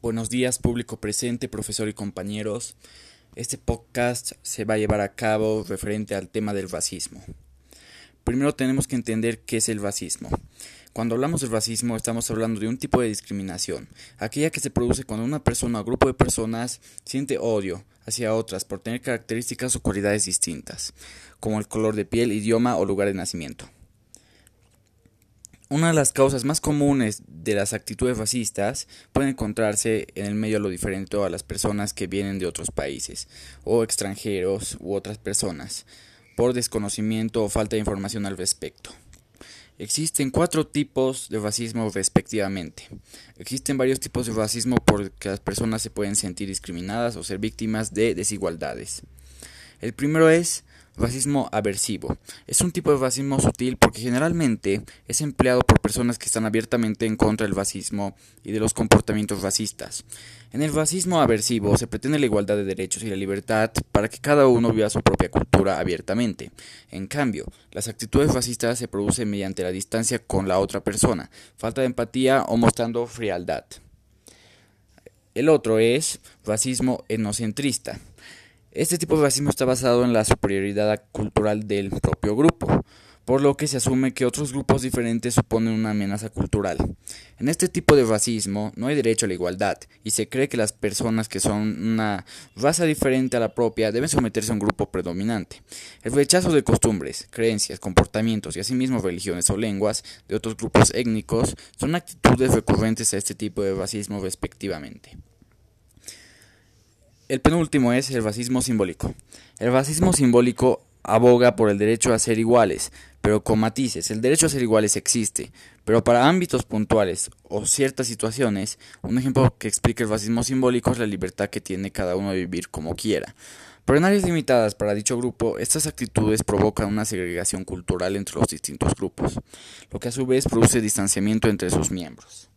Buenos días, público presente, profesor y compañeros. Este podcast se va a llevar a cabo referente al tema del racismo. Primero tenemos que entender qué es el racismo. Cuando hablamos del racismo estamos hablando de un tipo de discriminación, aquella que se produce cuando una persona o grupo de personas siente odio hacia otras por tener características o cualidades distintas, como el color de piel, idioma o lugar de nacimiento. Una de las causas más comunes de las actitudes racistas puede encontrarse en el medio a lo diferente a las personas que vienen de otros países, o extranjeros u otras personas, por desconocimiento o falta de información al respecto. Existen cuatro tipos de racismo respectivamente. Existen varios tipos de racismo porque las personas se pueden sentir discriminadas o ser víctimas de desigualdades. El primero es Racismo aversivo. Es un tipo de racismo sutil porque generalmente es empleado por personas que están abiertamente en contra del racismo y de los comportamientos racistas. En el racismo aversivo se pretende la igualdad de derechos y la libertad para que cada uno viva su propia cultura abiertamente. En cambio, las actitudes racistas se producen mediante la distancia con la otra persona, falta de empatía o mostrando frialdad. El otro es racismo etnocentrista. Este tipo de racismo está basado en la superioridad cultural del propio grupo, por lo que se asume que otros grupos diferentes suponen una amenaza cultural. En este tipo de racismo no hay derecho a la igualdad, y se cree que las personas que son una raza diferente a la propia deben someterse a un grupo predominante. El rechazo de costumbres, creencias, comportamientos y asimismo religiones o lenguas de otros grupos étnicos son actitudes recurrentes a este tipo de racismo respectivamente. El penúltimo es el racismo simbólico. El racismo simbólico aboga por el derecho a ser iguales, pero con matices. El derecho a ser iguales existe, pero para ámbitos puntuales o ciertas situaciones, un ejemplo que explica el racismo simbólico es la libertad que tiene cada uno de vivir como quiera. Pero en áreas limitadas para dicho grupo, estas actitudes provocan una segregación cultural entre los distintos grupos, lo que a su vez produce distanciamiento entre sus miembros.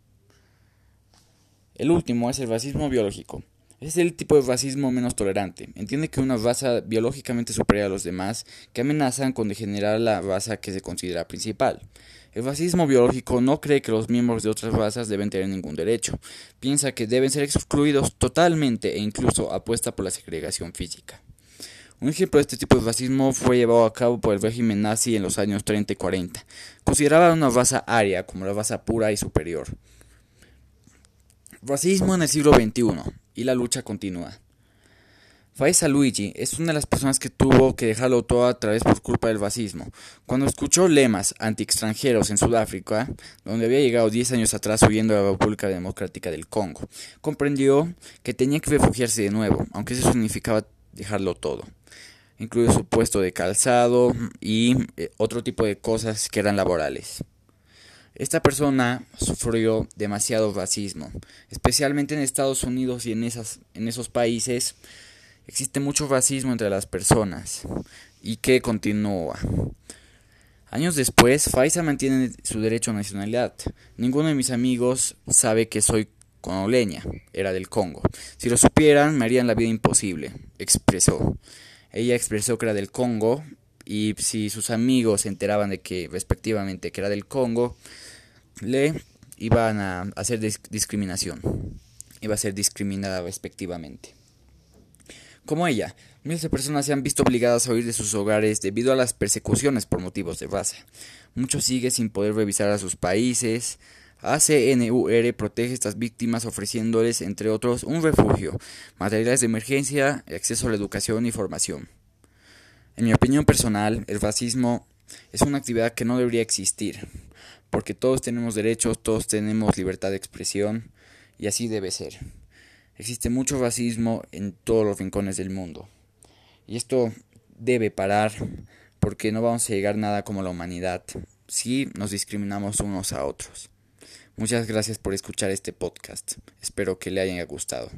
El último es el racismo biológico. Es el tipo de racismo menos tolerante. Entiende que una raza biológicamente superior a los demás que amenazan con degenerar la raza que se considera principal. El racismo biológico no cree que los miembros de otras razas deben tener ningún derecho. Piensa que deben ser excluidos totalmente e incluso apuesta por la segregación física. Un ejemplo de este tipo de racismo fue llevado a cabo por el régimen nazi en los años 30 y 40. Consideraba una raza aria como la raza pura y superior. Racismo en el siglo XXI y la lucha continúa. Faisa Luigi es una de las personas que tuvo que dejarlo todo a través por culpa del racismo. Cuando escuchó lemas anti-extranjeros en Sudáfrica, donde había llegado 10 años atrás huyendo de la República Democrática del Congo, comprendió que tenía que refugiarse de nuevo, aunque eso significaba dejarlo todo, incluido su puesto de calzado y eh, otro tipo de cosas que eran laborales. Esta persona sufrió demasiado racismo, especialmente en Estados Unidos y en, esas, en esos países existe mucho racismo entre las personas y que continúa. Años después, Faisa mantiene su derecho a nacionalidad. Ninguno de mis amigos sabe que soy congoleña, era del Congo. Si lo supieran, me harían la vida imposible, expresó. Ella expresó que era del Congo y si sus amigos se enteraban de que respectivamente que era del Congo, le iban a hacer discriminación, iba a ser discriminada respectivamente. Como ella, miles de personas se han visto obligadas a huir de sus hogares debido a las persecuciones por motivos de raza. Muchos siguen sin poder revisar a sus países. ACNUR protege a estas víctimas ofreciéndoles, entre otros, un refugio, materiales de emergencia, acceso a la educación y formación. En mi opinión personal, el racismo es una actividad que no debería existir, porque todos tenemos derechos, todos tenemos libertad de expresión, y así debe ser. Existe mucho racismo en todos los rincones del mundo, y esto debe parar, porque no vamos a llegar nada como la humanidad si nos discriminamos unos a otros. Muchas gracias por escuchar este podcast. Espero que le haya gustado.